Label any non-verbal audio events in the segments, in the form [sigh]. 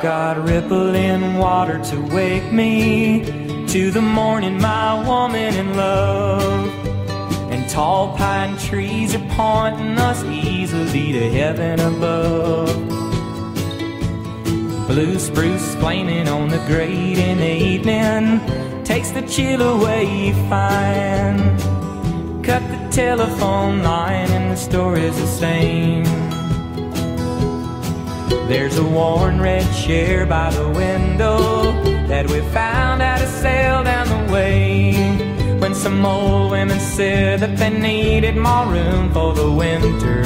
I've got rippling water to wake me to the morning, my woman in love. And tall pine trees are pointing us easily to heaven above. Blue spruce flaming on the grate in the evening takes the chill away find. Cut the telephone line and the story's the same. There's a worn red chair by the window that we found at a sale down the way. When some old women said that they needed more room for the winter.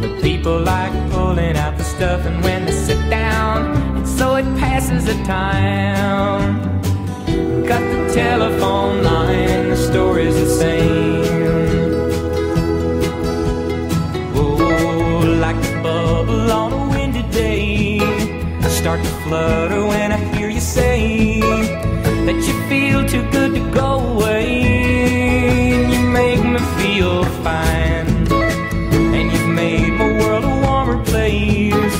But people like pulling out the stuff and when they sit down, and so it passes the time. Got the telephone line, the story's the same. Start to flutter when I hear you say that you feel too good to go away. You make me feel fine. And you've made my world a warmer place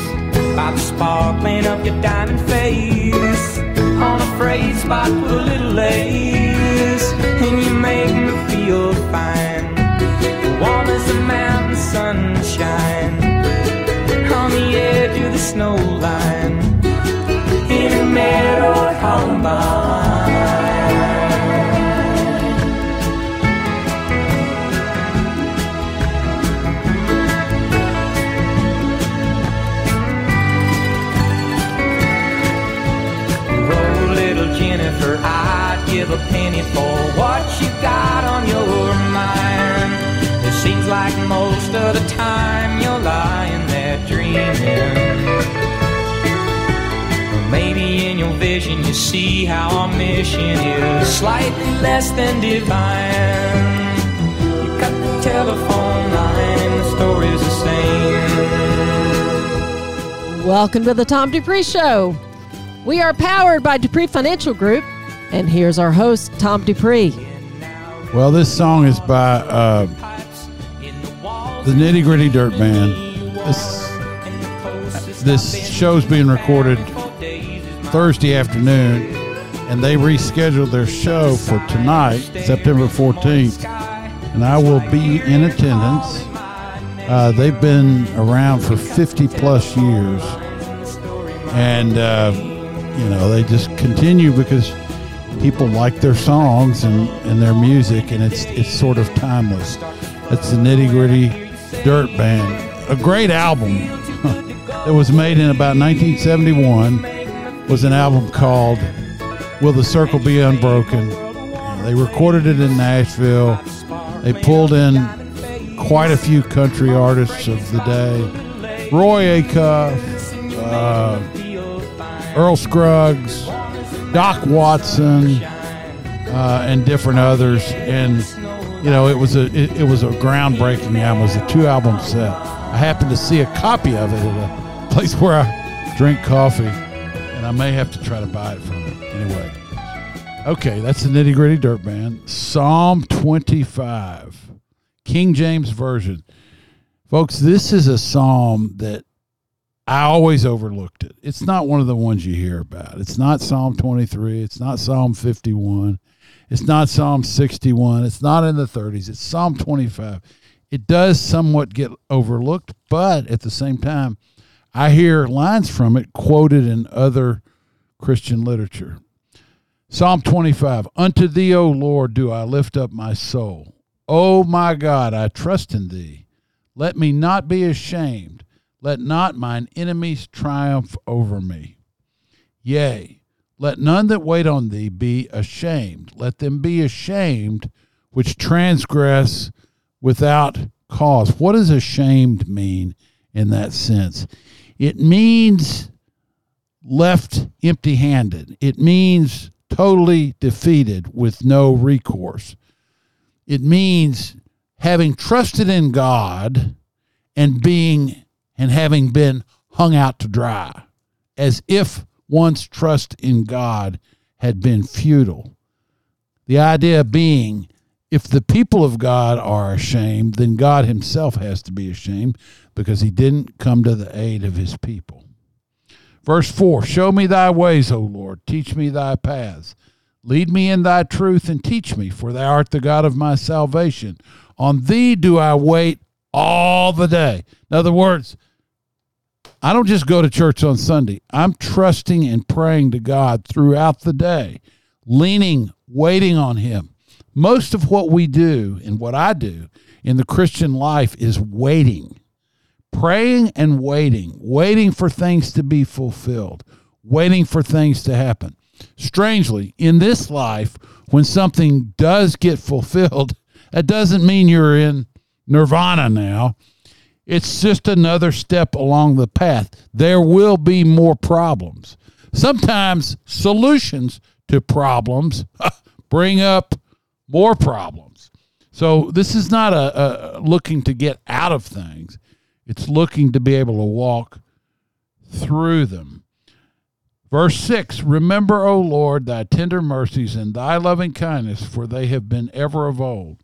by the sparkling of your diamond face. On a spot with a little lace. And you make me feel fine. Warm as the mountain sunshine. On the edge of the snow give a penny for what you got on your mind. It seems like most of the time you're lying there dreaming. Or maybe in your vision you see how our mission is slightly less than divine. You cut the telephone line the story's the same. Welcome to the Tom Dupree Show. We are powered by Dupree Financial Group, and here's our host, Tom Dupree. Well, this song is by uh, the Nitty Gritty Dirt Band. This, this show's being recorded Thursday afternoon, and they rescheduled their show for tonight, September 14th, and I will be in attendance. Uh, they've been around for 50 plus years, and uh, you know they just continue because people like their songs and, and their music, and it's it's sort of timeless. It's the Nitty Gritty Dirt Band, a great album [laughs] that was made in about 1971. Was an album called "Will the Circle Be Unbroken." They recorded it in Nashville. They pulled in quite a few country artists of the day: Roy Acuff, uh, Earl Scruggs, Doc Watson, uh, and different others. And you know, it was a it, it was a groundbreaking album. It was a two album set. I happened to see a copy of it at a place where I drink coffee, I may have to try to buy it from it anyway. Okay, that's the Nitty Gritty Dirt Band. Psalm 25, King James Version. Folks, this is a psalm that I always overlooked it. It's not one of the ones you hear about. It's not Psalm 23. It's not Psalm 51. It's not Psalm 61. It's not in the 30s. It's Psalm 25. It does somewhat get overlooked, but at the same time, I hear lines from it quoted in other Christian literature. Psalm 25 Unto thee, O Lord, do I lift up my soul. O my God, I trust in thee. Let me not be ashamed. Let not mine enemies triumph over me. Yea, let none that wait on thee be ashamed. Let them be ashamed which transgress without cause. What does ashamed mean in that sense? It means left empty handed, it means totally defeated with no recourse. It means having trusted in God and being and having been hung out to dry, as if one's trust in God had been futile. The idea being if the people of God are ashamed, then God himself has to be ashamed because he didn't come to the aid of his people. Verse 4 Show me thy ways, O Lord, teach me thy paths. Lead me in thy truth and teach me, for thou art the God of my salvation. On thee do I wait all the day. In other words, I don't just go to church on Sunday. I'm trusting and praying to God throughout the day, leaning, waiting on Him. Most of what we do and what I do in the Christian life is waiting, praying and waiting, waiting for things to be fulfilled, waiting for things to happen. Strangely, in this life, when something does get fulfilled, [laughs] that doesn't mean you're in nirvana now. It's just another step along the path. There will be more problems. Sometimes solutions to problems [laughs] bring up more problems. So this is not a, a, looking to get out of things. It's looking to be able to walk through them. Verse 6 Remember, O Lord, thy tender mercies and thy loving kindness, for they have been ever of old.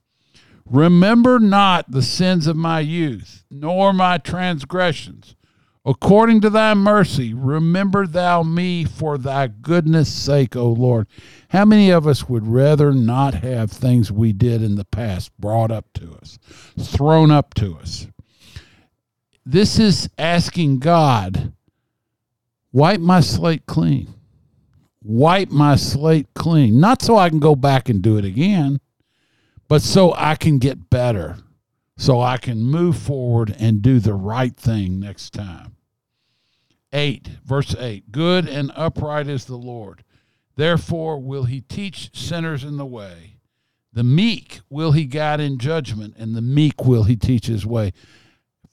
Remember not the sins of my youth, nor my transgressions. According to thy mercy, remember thou me for thy goodness' sake, O Lord. How many of us would rather not have things we did in the past brought up to us, thrown up to us? This is asking God, wipe my slate clean. Wipe my slate clean. Not so I can go back and do it again, but so I can get better, so I can move forward and do the right thing next time. 8, verse 8 Good and upright is the Lord. Therefore will he teach sinners in the way. The meek will he guide in judgment, and the meek will he teach his way.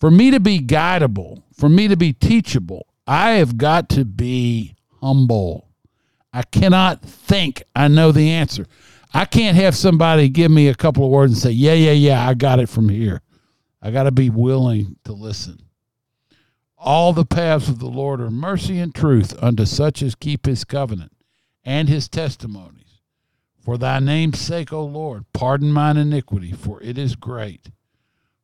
For me to be guidable, for me to be teachable, I have got to be humble. I cannot think I know the answer. I can't have somebody give me a couple of words and say, yeah, yeah, yeah, I got it from here. I got to be willing to listen. All the paths of the Lord are mercy and truth unto such as keep his covenant and his testimonies. For thy name's sake, O Lord, pardon mine iniquity, for it is great.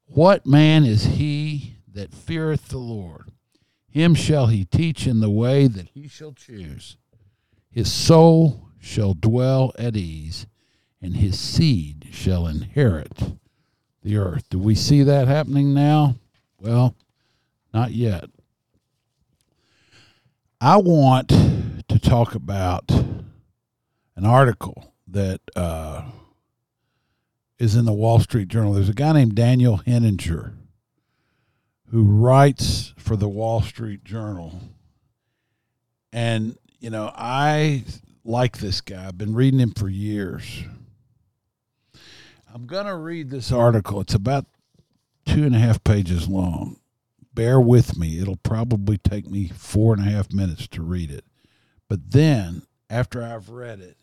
What man is he that feareth the Lord? Him shall he teach in the way that he shall choose. His soul shall dwell at ease and his seed shall inherit the earth. Do we see that happening now? Well, not yet. I want to talk about an article that uh, is in the Wall Street Journal. There's a guy named Daniel Henninger who writes for the Wall Street Journal. And, you know, I like this guy. I've been reading him for years. I'm going to read this article. It's about two and a half pages long. Bear with me. It'll probably take me four and a half minutes to read it. But then, after I've read it,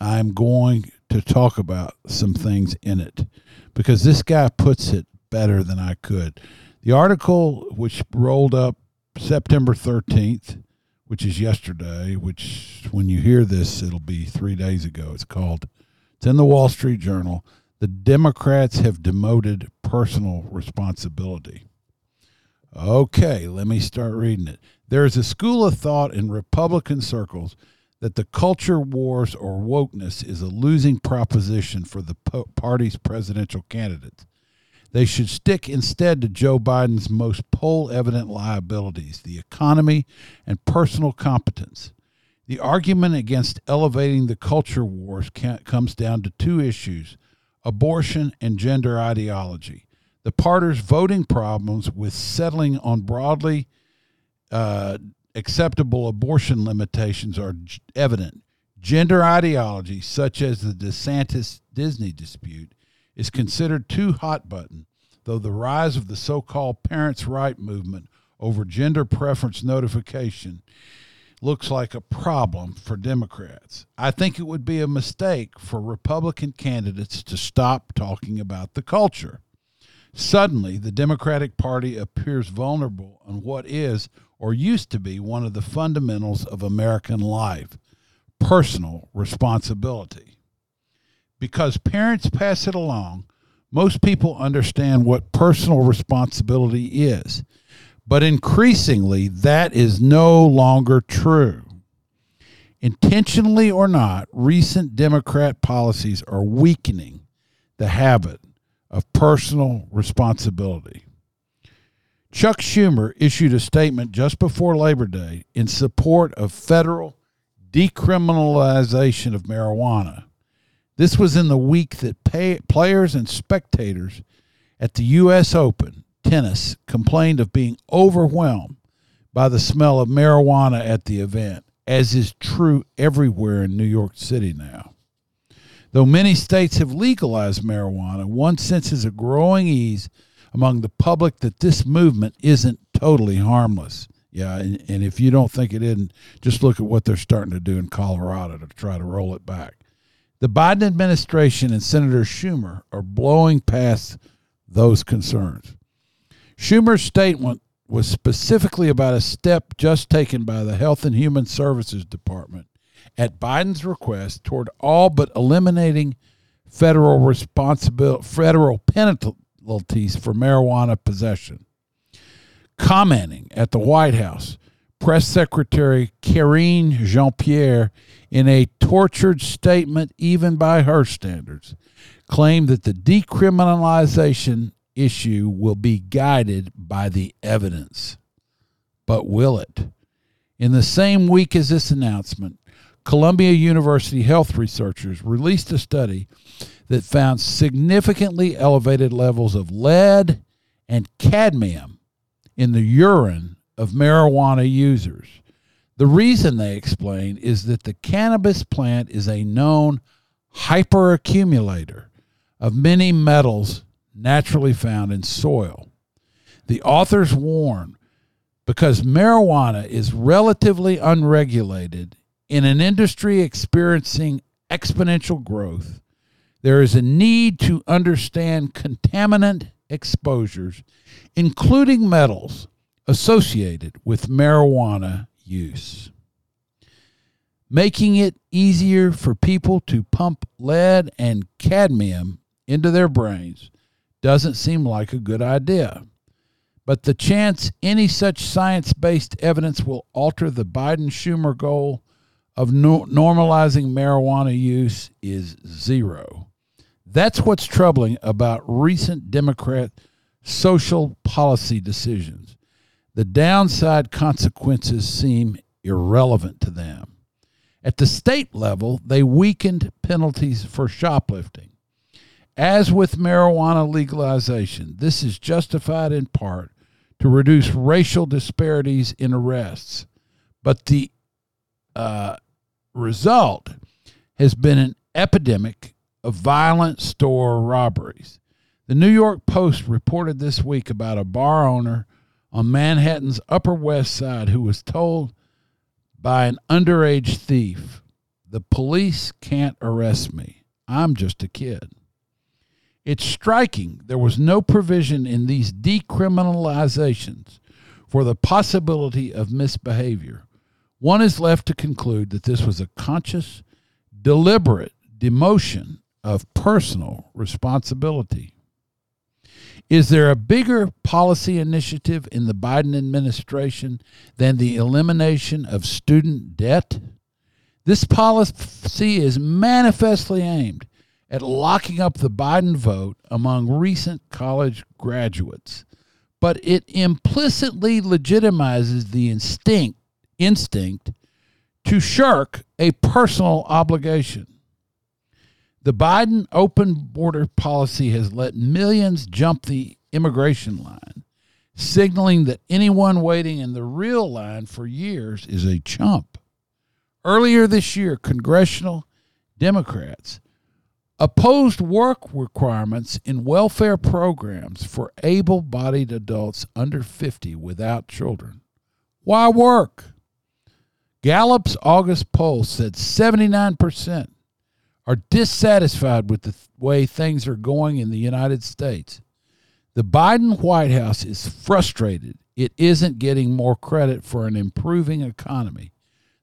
I'm going to talk about some things in it because this guy puts it better than I could. The article, which rolled up September 13th, which is yesterday, which when you hear this, it'll be three days ago. It's called, it's in the Wall Street Journal the Democrats have demoted personal responsibility. Okay, let me start reading it. There is a school of thought in Republican circles that the culture wars or wokeness is a losing proposition for the party's presidential candidates. They should stick instead to Joe Biden's most poll evident liabilities the economy and personal competence. The argument against elevating the culture wars comes down to two issues abortion, and gender ideology. The party's voting problems with settling on broadly uh, acceptable abortion limitations are evident. Gender ideology, such as the DeSantis Disney dispute, is considered too hot button, though the rise of the so called parents' right movement over gender preference notification looks like a problem for Democrats. I think it would be a mistake for Republican candidates to stop talking about the culture. Suddenly, the Democratic Party appears vulnerable on what is or used to be one of the fundamentals of American life personal responsibility. Because parents pass it along, most people understand what personal responsibility is. But increasingly, that is no longer true. Intentionally or not, recent Democrat policies are weakening the habit of personal responsibility. Chuck Schumer issued a statement just before Labor Day in support of federal decriminalization of marijuana. This was in the week that pay, players and spectators at the U.S. Open tennis complained of being overwhelmed by the smell of marijuana at the event, as is true everywhere in New York City now. Though many states have legalized marijuana, one senses a growing ease among the public that this movement isn't totally harmless. Yeah, and, and if you don't think it isn't, just look at what they're starting to do in Colorado to try to roll it back. The Biden administration and Senator Schumer are blowing past those concerns. Schumer's statement was specifically about a step just taken by the Health and Human Services Department at Biden's request toward all but eliminating federal responsibility federal penalties for marijuana possession. Commenting at the White House, Press Secretary Karine Jean Pierre, in a tortured statement, even by her standards, claimed that the decriminalization issue will be guided by the evidence. But will it? In the same week as this announcement, Columbia University health researchers released a study that found significantly elevated levels of lead and cadmium in the urine of marijuana users. The reason they explain is that the cannabis plant is a known hyperaccumulator of many metals naturally found in soil. The authors warn because marijuana is relatively unregulated in an industry experiencing exponential growth, there is a need to understand contaminant exposures, including metals associated with marijuana use. Making it easier for people to pump lead and cadmium into their brains doesn't seem like a good idea. But the chance any such science based evidence will alter the Biden Schumer goal of no- normalizing marijuana use is zero. That's what's troubling about recent Democrat social policy decisions. The downside consequences seem irrelevant to them. At the state level, they weakened penalties for shoplifting. As with marijuana legalization, this is justified in part to reduce racial disparities in arrests. But the uh, result has been an epidemic of violent store robberies. The New York Post reported this week about a bar owner on Manhattan's Upper West Side who was told by an underage thief, The police can't arrest me. I'm just a kid. It's striking there was no provision in these decriminalizations for the possibility of misbehavior. One is left to conclude that this was a conscious, deliberate demotion of personal responsibility. Is there a bigger policy initiative in the Biden administration than the elimination of student debt? This policy is manifestly aimed at locking up the Biden vote among recent college graduates, but it implicitly legitimizes the instinct instinct to shirk a personal obligation. The Biden open border policy has let millions jump the immigration line, signaling that anyone waiting in the real line for years is a chump. Earlier this year, congressional Democrats opposed work requirements in welfare programs for able bodied adults under 50 without children. Why work? Gallup's August poll said 79% are dissatisfied with the way things are going in the United States. The Biden White House is frustrated it isn't getting more credit for an improving economy.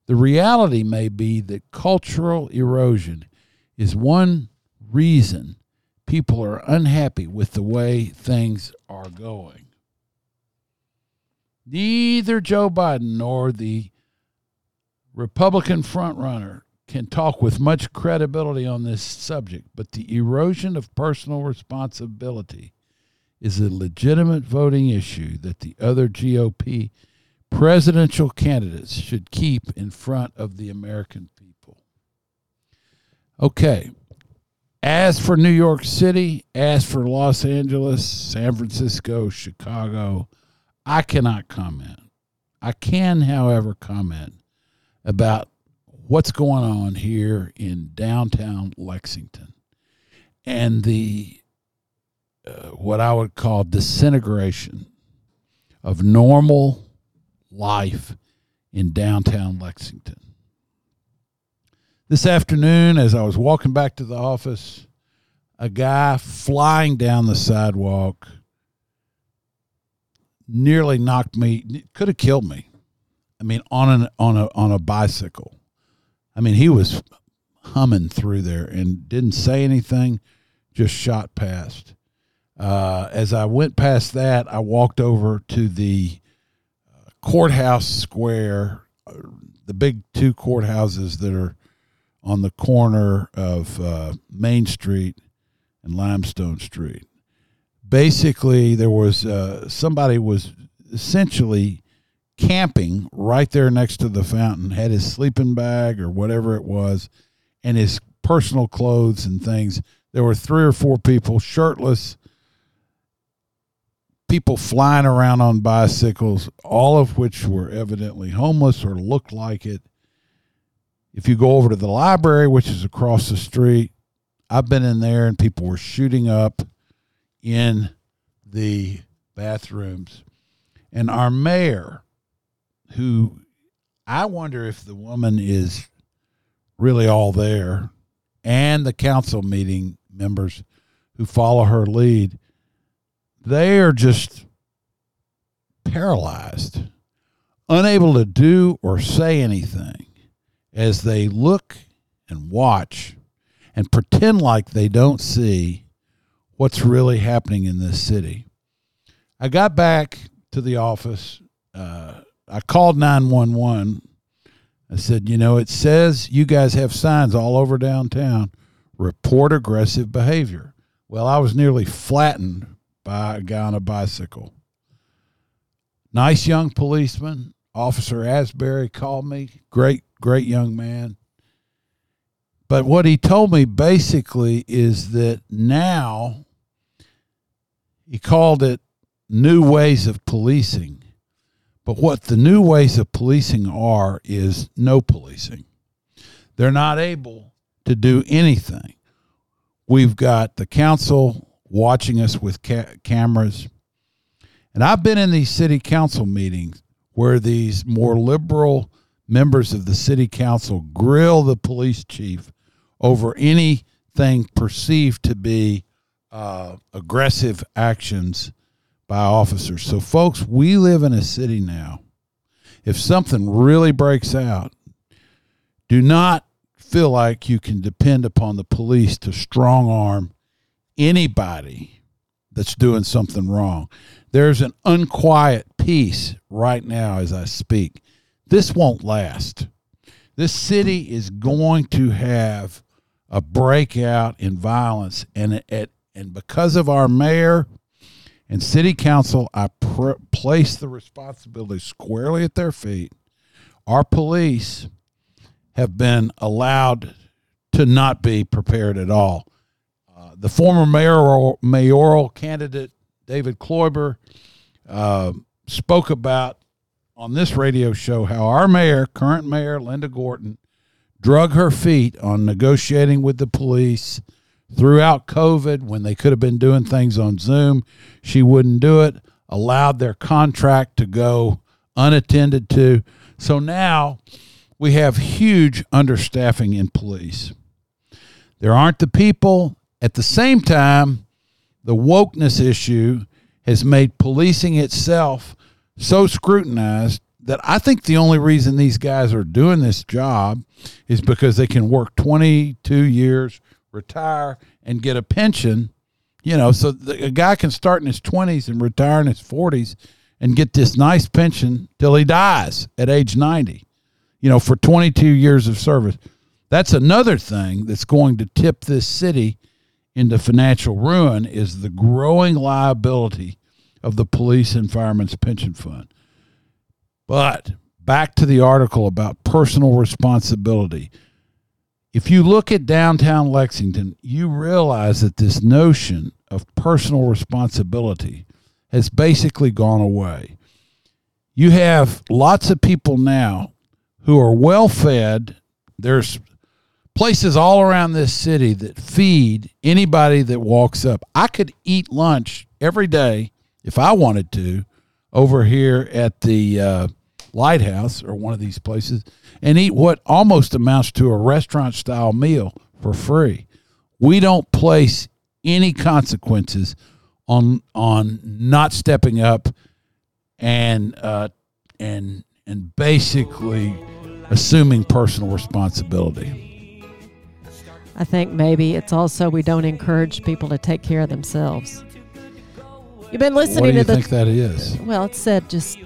The reality may be that cultural erosion is one reason people are unhappy with the way things are going. Neither Joe Biden nor the Republican frontrunner can talk with much credibility on this subject, but the erosion of personal responsibility is a legitimate voting issue that the other GOP presidential candidates should keep in front of the American people. Okay. As for New York City, as for Los Angeles, San Francisco, Chicago, I cannot comment. I can, however, comment about what's going on here in downtown Lexington and the uh, what I would call disintegration of normal life in downtown Lexington. This afternoon, as I was walking back to the office, a guy flying down the sidewalk nearly knocked me, could have killed me. I mean, on an on a on a bicycle. I mean, he was humming through there and didn't say anything, just shot past. Uh, as I went past that, I walked over to the courthouse square, uh, the big two courthouses that are on the corner of uh, Main Street and Limestone Street. Basically, there was uh, somebody was essentially camping right there next to the fountain, had his sleeping bag or whatever it was, and his personal clothes and things. There were three or four people shirtless, people flying around on bicycles, all of which were evidently homeless or looked like it. If you go over to the library, which is across the street, I've been in there and people were shooting up in the bathrooms. And our mayor, who I wonder if the woman is really all there, and the council meeting members who follow her lead, they are just paralyzed, unable to do or say anything as they look and watch and pretend like they don't see what's really happening in this city. I got back to the office. Uh, I called 911. I said, you know, it says you guys have signs all over downtown report aggressive behavior. Well, I was nearly flattened by a guy on a bicycle. Nice young policeman, Officer Asbury called me. Great, great young man. But what he told me basically is that now he called it new ways of policing. But what the new ways of policing are is no policing. They're not able to do anything. We've got the council watching us with ca- cameras. And I've been in these city council meetings where these more liberal members of the city council grill the police chief over anything perceived to be uh, aggressive actions by officers. So, folks, we live in a city now. If something really breaks out, do not feel like you can depend upon the police to strong arm anybody that's doing something wrong. There's an unquiet peace right now as I speak. This won't last. This city is going to have a breakout in violence, and it, and because of our mayor and city council, I pr- place the responsibility squarely at their feet. Our police have been allowed to not be prepared at all. Uh, the former mayoral, mayoral candidate, David Kloiber, uh, spoke about on this radio show how our mayor, current mayor Linda Gorton, drug her feet on negotiating with the police throughout COVID when they could have been doing things on Zoom. She wouldn't do it, allowed their contract to go unattended to. So now we have huge understaffing in police. There aren't the people. At the same time, the wokeness issue has made policing itself so scrutinized that I think the only reason these guys are doing this job is because they can work 22 years retire, and get a pension. You know, so the, a guy can start in his 20s and retire in his 40s and get this nice pension till he dies at age 90, you know, for 22 years of service. That's another thing that's going to tip this city into financial ruin is the growing liability of the police and firemen's pension fund. But back to the article about personal responsibility. If you look at downtown Lexington, you realize that this notion of personal responsibility has basically gone away. You have lots of people now who are well fed. There's places all around this city that feed anybody that walks up. I could eat lunch every day if I wanted to over here at the uh, lighthouse or one of these places and eat what almost amounts to a restaurant style meal for free. We don't place any consequences on on not stepping up and uh, and and basically assuming personal responsibility. I think maybe it's also we don't encourage people to take care of themselves. You've been listening what do you to the think that is? well, it said just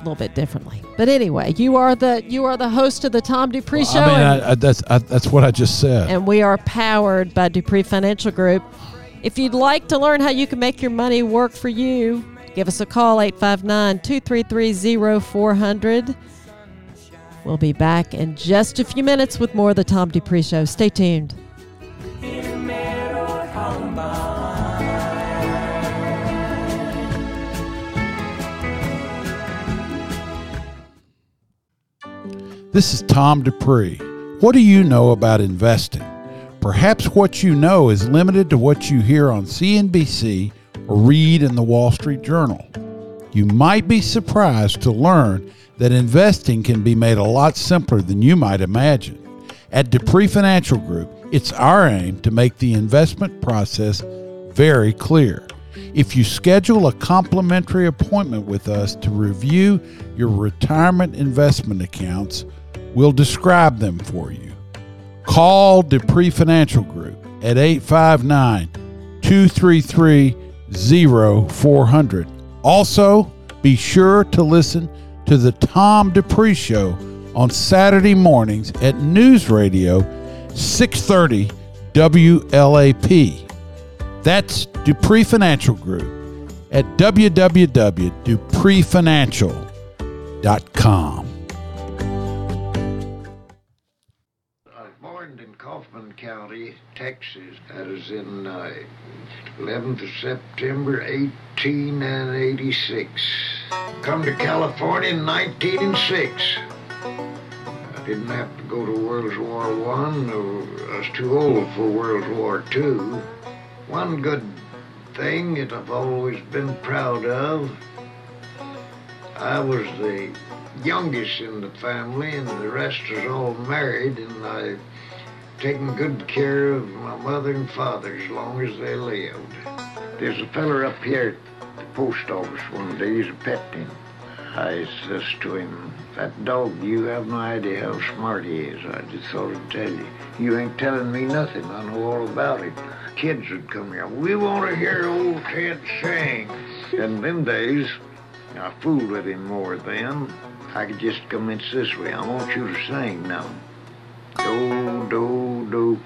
little bit differently. But anyway, you are the you are the host of the Tom Dupree Show, I mean, and, I, I, that's I, that's what I just said. and we are powered by Dupree Financial Group. If you'd like to learn how you can make your money work for you, give us a call 859 233 0400. We'll be back in just a few minutes with more of the Tom Dupree Show. Stay tuned. This is Tom Dupree. What do you know about investing? Perhaps what you know is limited to what you hear on CNBC or read in the Wall Street Journal. You might be surprised to learn that investing can be made a lot simpler than you might imagine. At Dupree Financial Group, it's our aim to make the investment process very clear. If you schedule a complimentary appointment with us to review your retirement investment accounts, we'll describe them for you. Call Dupree Financial Group at 859 233 0400. Also, be sure to listen to the Tom Dupree Show on Saturday mornings at News Radio 630 WLAP. That's Dupree Financial Group at www.dupreefinancial.com. County, Texas. That is in uh, 11th of September, 1886. Come to California in 1906. I didn't have to go to World War One. or I was too old for World War Two. One good thing that I've always been proud of. I was the youngest in the family, and the rest was all married, and I taken good care of my mother and father as long as they lived. There's a feller up here at the post office one day, he's a pet him. I says to him, that dog, you have no idea how smart he is. I just thought I'd tell you. You ain't telling me nothing. I know all about it. Kids would come here. We want to hear old Ted sing. In them days, I fooled with him more then. I could just commence this way. I want you to sing now. Do, do, do.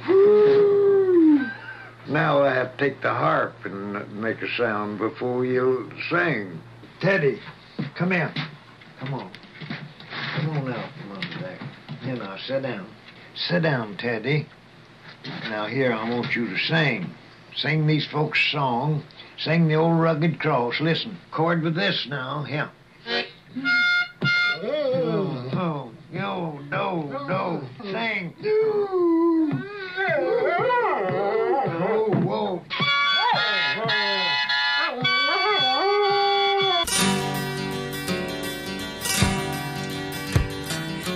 Now I have to take the harp and make a sound before you sing. Teddy, come in. Come on. Come on out from under there. Here now, sit down. Sit down, Teddy. Now here, I want you to sing. Sing these folks' song. Sing the old rugged cross. Listen, chord with this now. Here. Yo, do, do, sing. Oh, whoa.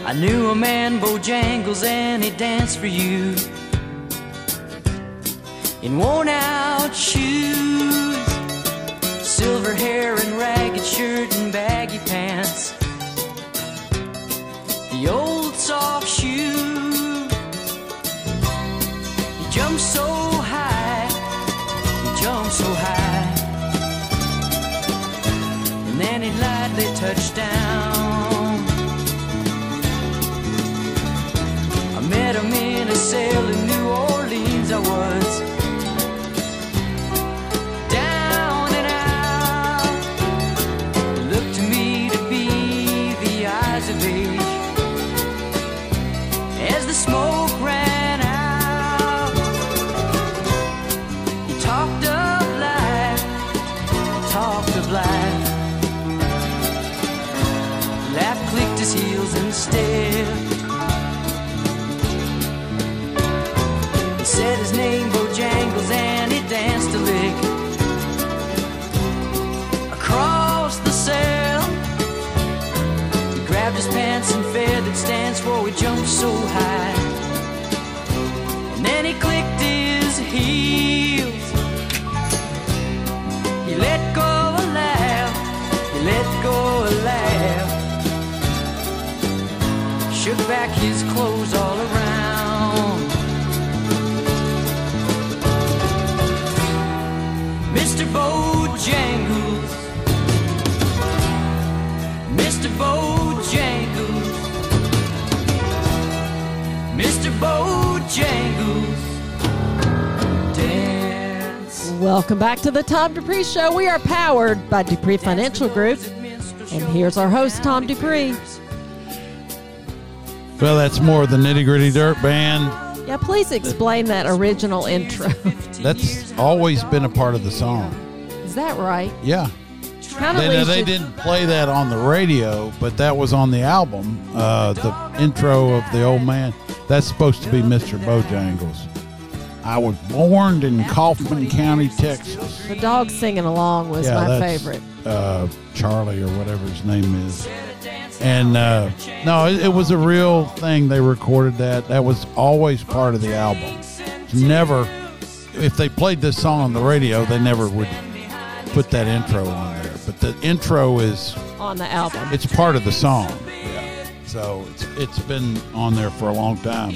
I knew a man, Bojangles, and he danced for you in worn out shoes, silver hair and ragged shirt and baggy pants. Orleans. The Tom Dupree Show. We are powered by Dupree Financial Group. And here's our host, Tom Dupree. Well, that's more of the nitty gritty dirt band. Yeah, please explain that original intro. [laughs] That's always been a part of the song. Is that right? Yeah. Kind of They, they didn't play that on the radio, but that was on the album. Uh, the intro of the old man. That's supposed to be Mr. Bojangles. I was born in Kaufman County, Texas. The dog singing along was my that's, favorite. Uh, Charlie or whatever his name is. And uh, no, it, it was a real thing. They recorded that. That was always part of the album. Never, if they played this song on the radio, they never would put that intro on there. But the intro is On the album. it's part of the song. So it's it's been on there for a long time.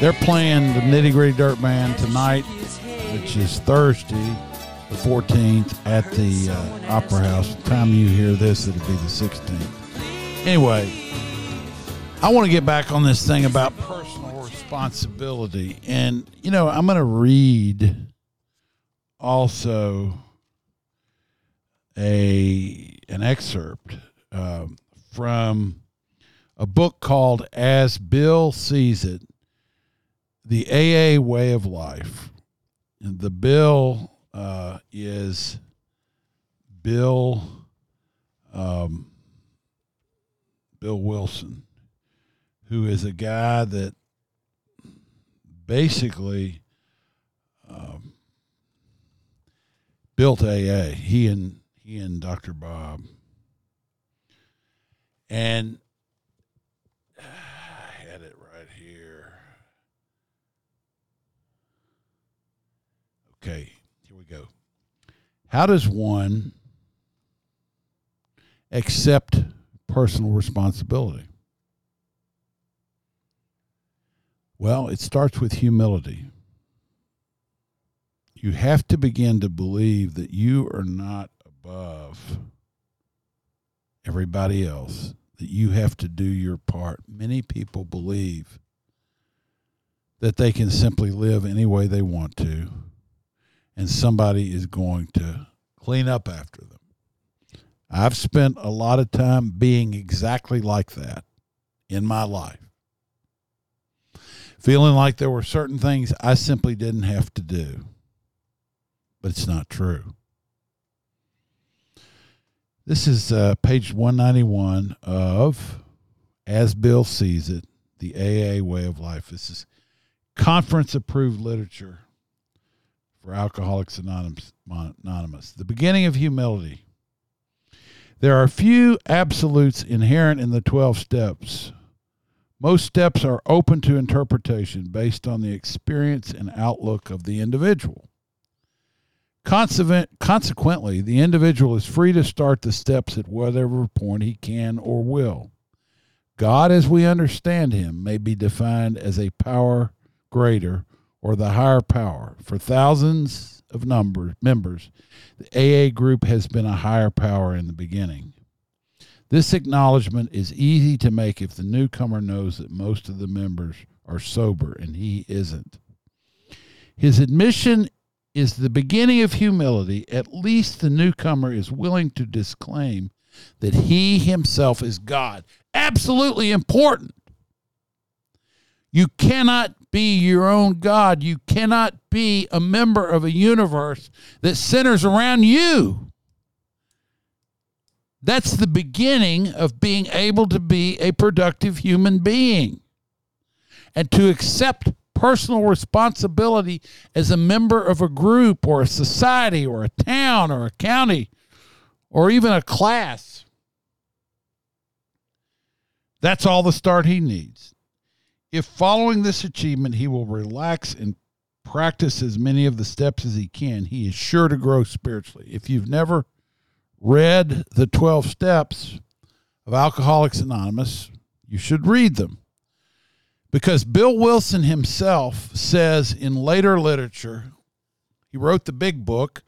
They're playing the Nitty Gritty Dirt Band tonight, which is Thursday, the 14th, at the uh, Opera House. The time you hear this, it'll be the 16th. Anyway, I want to get back on this thing about personal responsibility, and you know, I'm going to read also a an excerpt um, from a book called As Bill Sees It The AA Way of Life. And the bill uh, is Bill um, Bill Wilson, who is a guy that basically um, built AA. He and he and Dr. Bob. And I had it right here. Okay, here we go. How does one accept personal responsibility? Well, it starts with humility. You have to begin to believe that you are not above everybody else, that you have to do your part. Many people believe that they can simply live any way they want to, and somebody is going to clean up after them. I've spent a lot of time being exactly like that in my life. Feeling like there were certain things I simply didn't have to do. But it's not true. This is uh, page 191 of As Bill Sees It, the AA Way of Life. This is conference approved literature for Alcoholics Anonymous, Anonymous. The beginning of humility. There are few absolutes inherent in the 12 steps. Most steps are open to interpretation based on the experience and outlook of the individual. Consequently, the individual is free to start the steps at whatever point he can or will. God, as we understand him, may be defined as a power greater or the higher power. For thousands of number, members, the AA group has been a higher power in the beginning. This acknowledgement is easy to make if the newcomer knows that most of the members are sober and he isn't. His admission is the beginning of humility. At least the newcomer is willing to disclaim that he himself is God. Absolutely important. You cannot be your own God. You cannot be a member of a universe that centers around you. That's the beginning of being able to be a productive human being and to accept personal responsibility as a member of a group or a society or a town or a county or even a class. That's all the start he needs. If following this achievement, he will relax and practice as many of the steps as he can, he is sure to grow spiritually. If you've never read the 12 steps of Alcoholics Anonymous, you should read them. Because Bill Wilson himself says in later literature, he wrote the big book.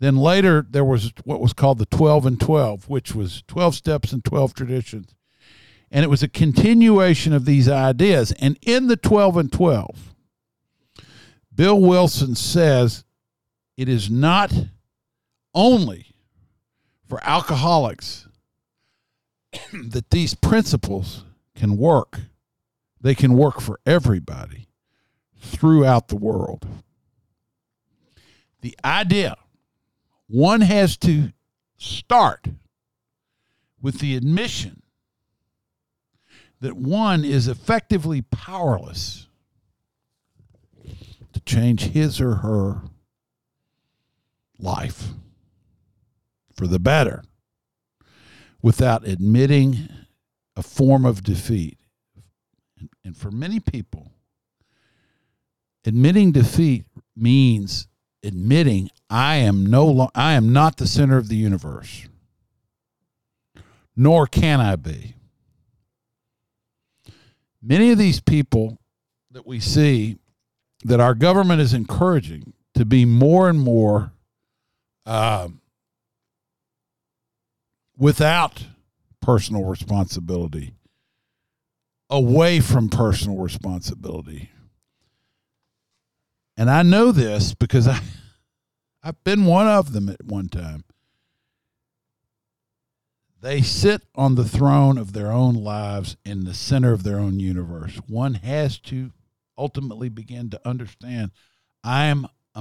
Then later, there was what was called the 12 and 12, which was 12 steps and 12 traditions. And it was a continuation of these ideas. And in the 12 and 12, Bill Wilson says it is not only for alcoholics [coughs] that these principles can work. They can work for everybody throughout the world. The idea one has to start with the admission that one is effectively powerless to change his or her life for the better without admitting a form of defeat. And for many people, admitting defeat means admitting I am no lo- I am not the center of the universe. Nor can I be. Many of these people that we see that our government is encouraging to be more and more um, without personal responsibility, away from personal responsibility. And I know this because I, [laughs] I've been one of them at one time. They sit on the throne of their own lives in the center of their own universe. One has to ultimately begin to understand I am a,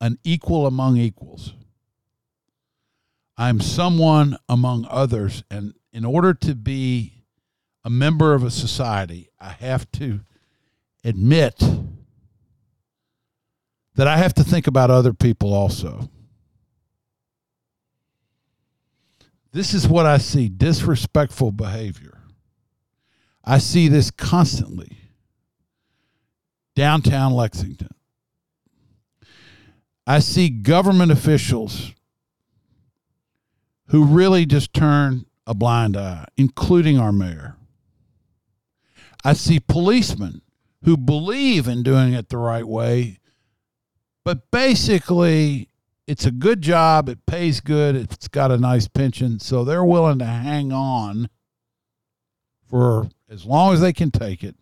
an equal among equals. I'm someone among others. And in order to be a member of a society, I have to admit that I have to think about other people also. This is what I see disrespectful behavior. I see this constantly. Downtown Lexington. I see government officials who really just turn a blind eye, including our mayor. I see policemen who believe in doing it the right way, but basically it's a good job, it pays good, it's got a nice pension, so they're willing to hang on for as long as they can take it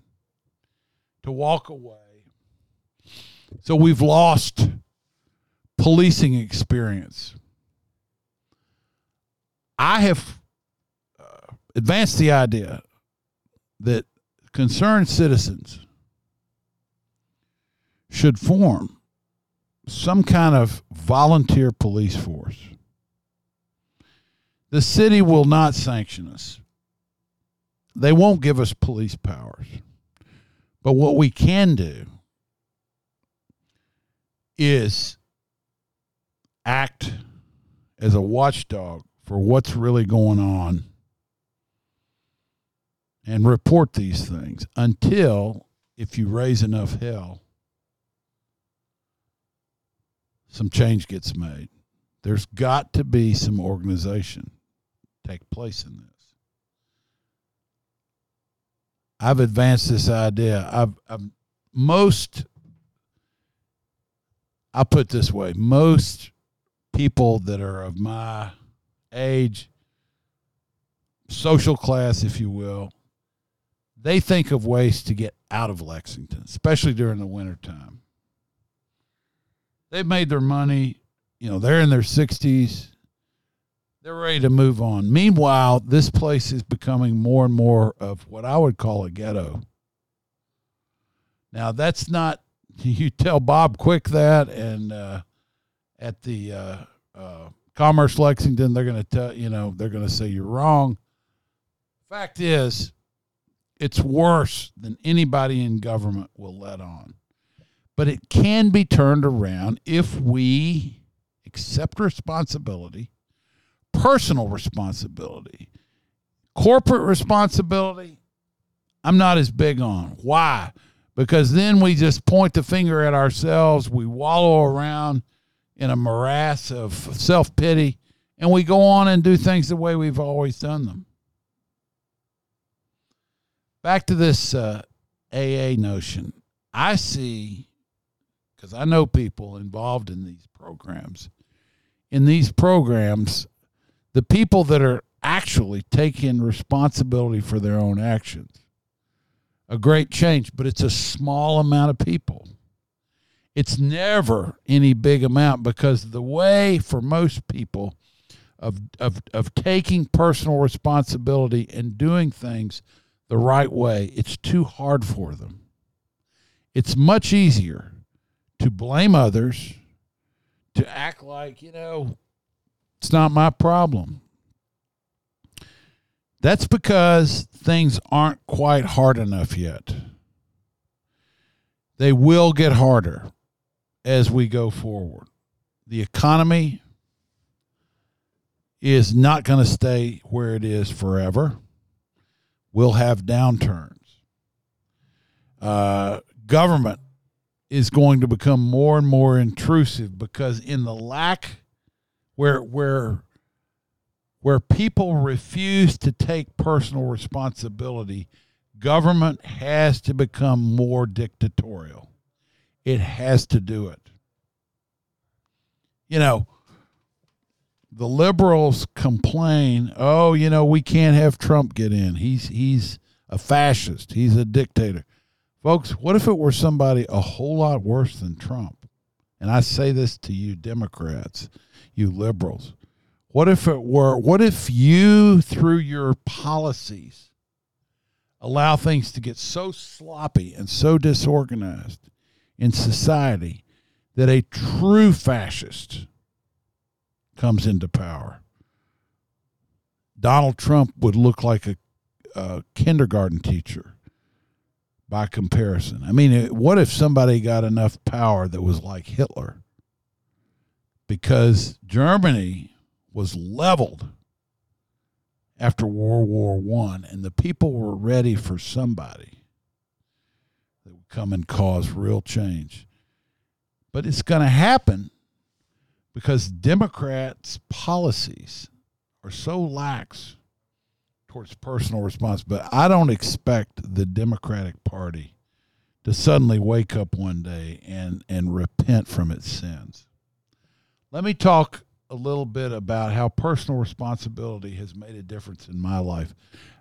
to walk away. So we've lost policing experience. I have uh, advanced the idea that concerned citizens should form some kind of volunteer police force. The city will not sanction us. They won't give us police powers. But what we can do is act as a watchdog for what's really going on and report these things until, if you raise enough hell, some change gets made. There's got to be some organization take place in this. I've advanced this idea. I've, I've most I'll put this way, most people that are of my age social class, if you will, they think of ways to get out of Lexington, especially during the wintertime. They've made their money, you know, they're in their 60s. They're ready to move on. Meanwhile, this place is becoming more and more of what I would call a ghetto. Now, that's not, [laughs] you tell Bob Quick that, and uh, at the uh, uh, Commerce Lexington, they're going to tell, you know, they're going to say you're wrong. Fact is, it's worse than anybody in government will let on. But it can be turned around if we accept responsibility, personal responsibility, corporate responsibility. I'm not as big on. Why? Because then we just point the finger at ourselves, we wallow around in a morass of self pity, and we go on and do things the way we've always done them. Back to this uh, AA notion. I see, because I know people involved in these programs. In these programs, the people that are actually taking responsibility for their own actions, a great change, but it's a small amount of people. It's never any big amount because the way for most people of, of, of taking personal responsibility and doing things the right way, it's too hard for them. It's much easier to blame others, to act like, you know, it's not my problem. That's because things aren't quite hard enough yet. They will get harder as we go forward. The economy is not going to stay where it is forever. We'll have downturns. Uh, government is going to become more and more intrusive because in the lack where where where people refuse to take personal responsibility, government has to become more dictatorial. It has to do it. You know, the liberals complain, "Oh, you know, we can't have Trump get in. He's he's a fascist. He's a dictator." Folks, what if it were somebody a whole lot worse than Trump? And I say this to you Democrats, you liberals. What if it were what if you through your policies allow things to get so sloppy and so disorganized in society that a true fascist comes into power. Donald Trump would look like a, a kindergarten teacher by comparison. I mean, what if somebody got enough power that was like Hitler? Because Germany was leveled after World War One, and the people were ready for somebody that would come and cause real change. But it's going to happen because Democrats' policies are so lax towards personal but I don't expect the Democratic Party to suddenly wake up one day and, and repent from its sins. Let me talk a little bit about how personal responsibility has made a difference in my life.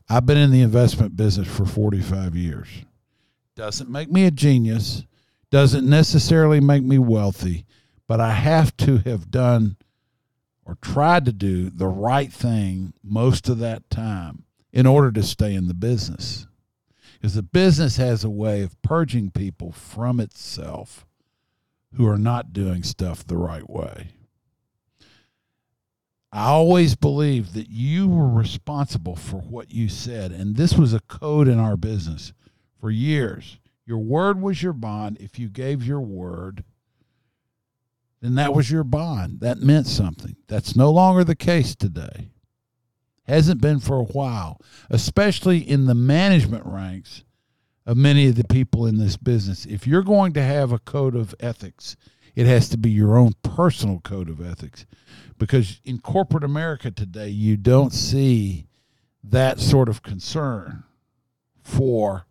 I've been in the investment business for 45 years. Doesn't make me a genius, doesn't necessarily make me wealthy, but I have to have done or tried to do the right thing most of that time in order to stay in the business. Because the business has a way of purging people from itself who are not doing stuff the right way. I always believed that you were responsible for what you said. And this was a code in our business for years. Your word was your bond. If you gave your word, then that was your bond. That meant something. That's no longer the case today. Hasn't been for a while, especially in the management ranks of many of the people in this business. If you're going to have a code of ethics, it has to be your own personal code of ethics. Because in corporate America today, you don't see that sort of concern for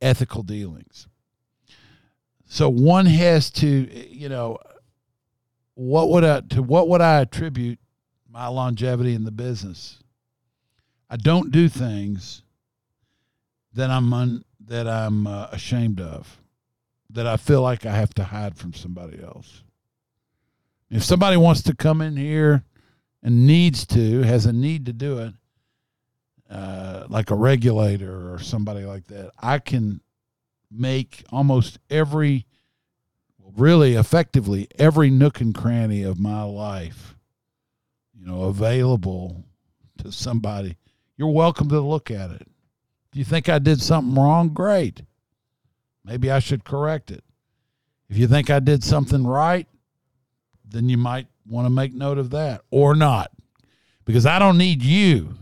ethical dealings. So one has to, you know, what would I to what would I attribute my longevity in the business? I don't do things that I'm un, that I'm uh, ashamed of, that I feel like I have to hide from somebody else. If somebody wants to come in here and needs to, has a need to do it, uh, like a regulator or somebody like that, I can make almost every, really effectively, every nook and cranny of my life, you know, available to somebody. You're welcome to look at it. Do you think I did something wrong? Great. Maybe I should correct it. If you think I did something right, then you might want to make note of that or not. Because I don't need you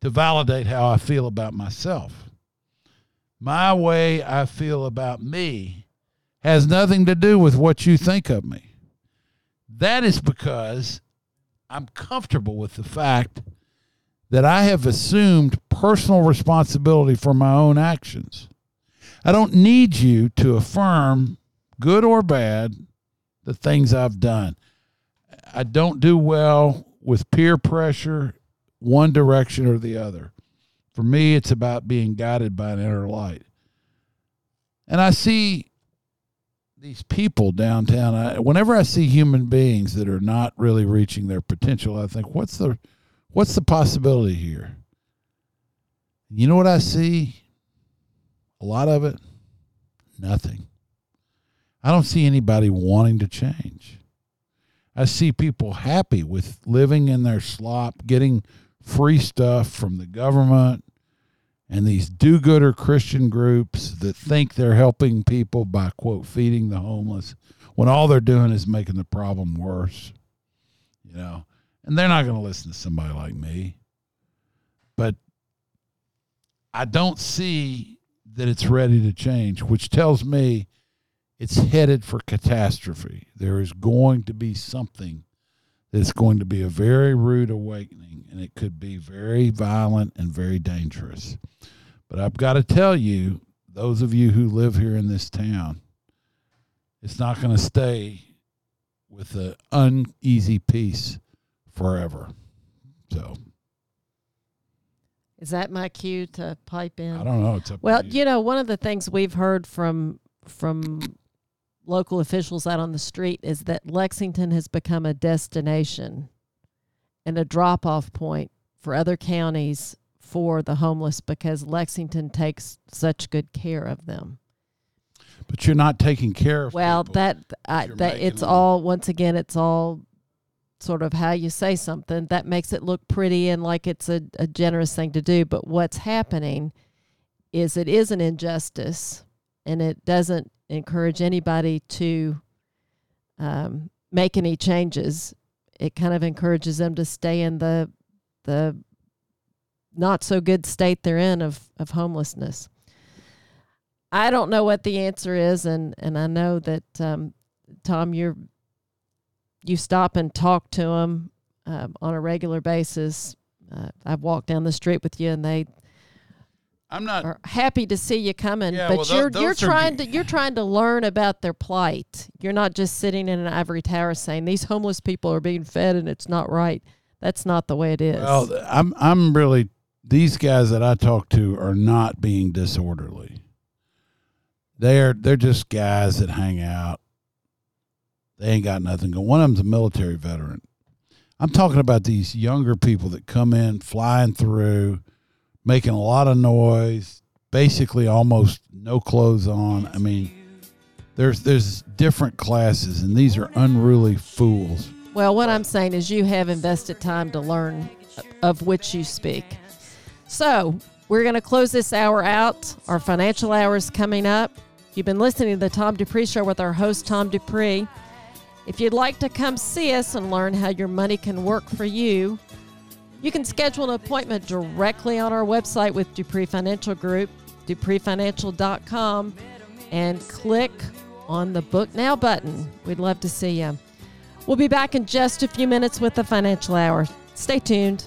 to validate how I feel about myself. My way I feel about me has nothing to do with what you think of me. That is because I'm comfortable with the fact that I have assumed personal responsibility for my own actions. I don't need you to affirm, good or bad, the things I've done. I don't do well with peer pressure, one direction or the other. For me, it's about being guided by an inner light. And I see these people downtown. I, whenever I see human beings that are not really reaching their potential, I think, what's the what's the possibility here? You know what I see? A lot of it, nothing. I don't see anybody wanting to change. I see people happy with living in their slop, getting free stuff from the government and these do gooder Christian groups that think they're helping people by, quote, feeding the homeless when all they're doing is making the problem worse. You know, and they're not going to listen to somebody like me. But I don't see that it's ready to change, which tells me it's headed for catastrophe. There is going to be something that's going to be a very rude awakening, and it could be very violent and very dangerous. But I've got to tell you, those of you who live here in this town, it's not going to stay with an uneasy peace forever. So. Is that my cue to pipe in? I don't know. It's well, you. you know, one of the things we've heard from from local officials out on the street is that Lexington has become a destination and a drop off point for other counties for the homeless because Lexington takes such good care of them. But you're not taking care of Well, people. that uh, I, that it's them- all once again it's all sort of how you say something that makes it look pretty and like it's a, a generous thing to do. But what's happening is it is an injustice and it doesn't encourage anybody to um, make any changes. It kind of encourages them to stay in the the not so good state they're in of, of homelessness. I don't know what the answer is, and, and I know that um, Tom, you're you stop and talk to them um, on a regular basis. Uh, I've walked down the street with you, and they I'm not. are happy to see you coming. Yeah, but well, you're you're those trying g- to you're trying to learn about their plight. You're not just sitting in an ivory tower saying these homeless people are being fed and it's not right. That's not the way it is. Well, I'm I'm really these guys that I talk to are not being disorderly. They're they're just guys that hang out. They ain't got nothing going. One of them's a military veteran. I'm talking about these younger people that come in flying through, making a lot of noise, basically almost no clothes on. I mean, there's there's different classes, and these are unruly fools. Well, what I'm saying is you have invested time to learn of which you speak. So we're going to close this hour out. Our financial hour is coming up. You've been listening to the Tom Dupree Show with our host, Tom Dupree. If you'd like to come see us and learn how your money can work for you, you can schedule an appointment directly on our website with Dupree Financial Group, dupreefinancial.com, and click on the Book Now button. We'd love to see you. We'll be back in just a few minutes with the Financial Hour. Stay tuned.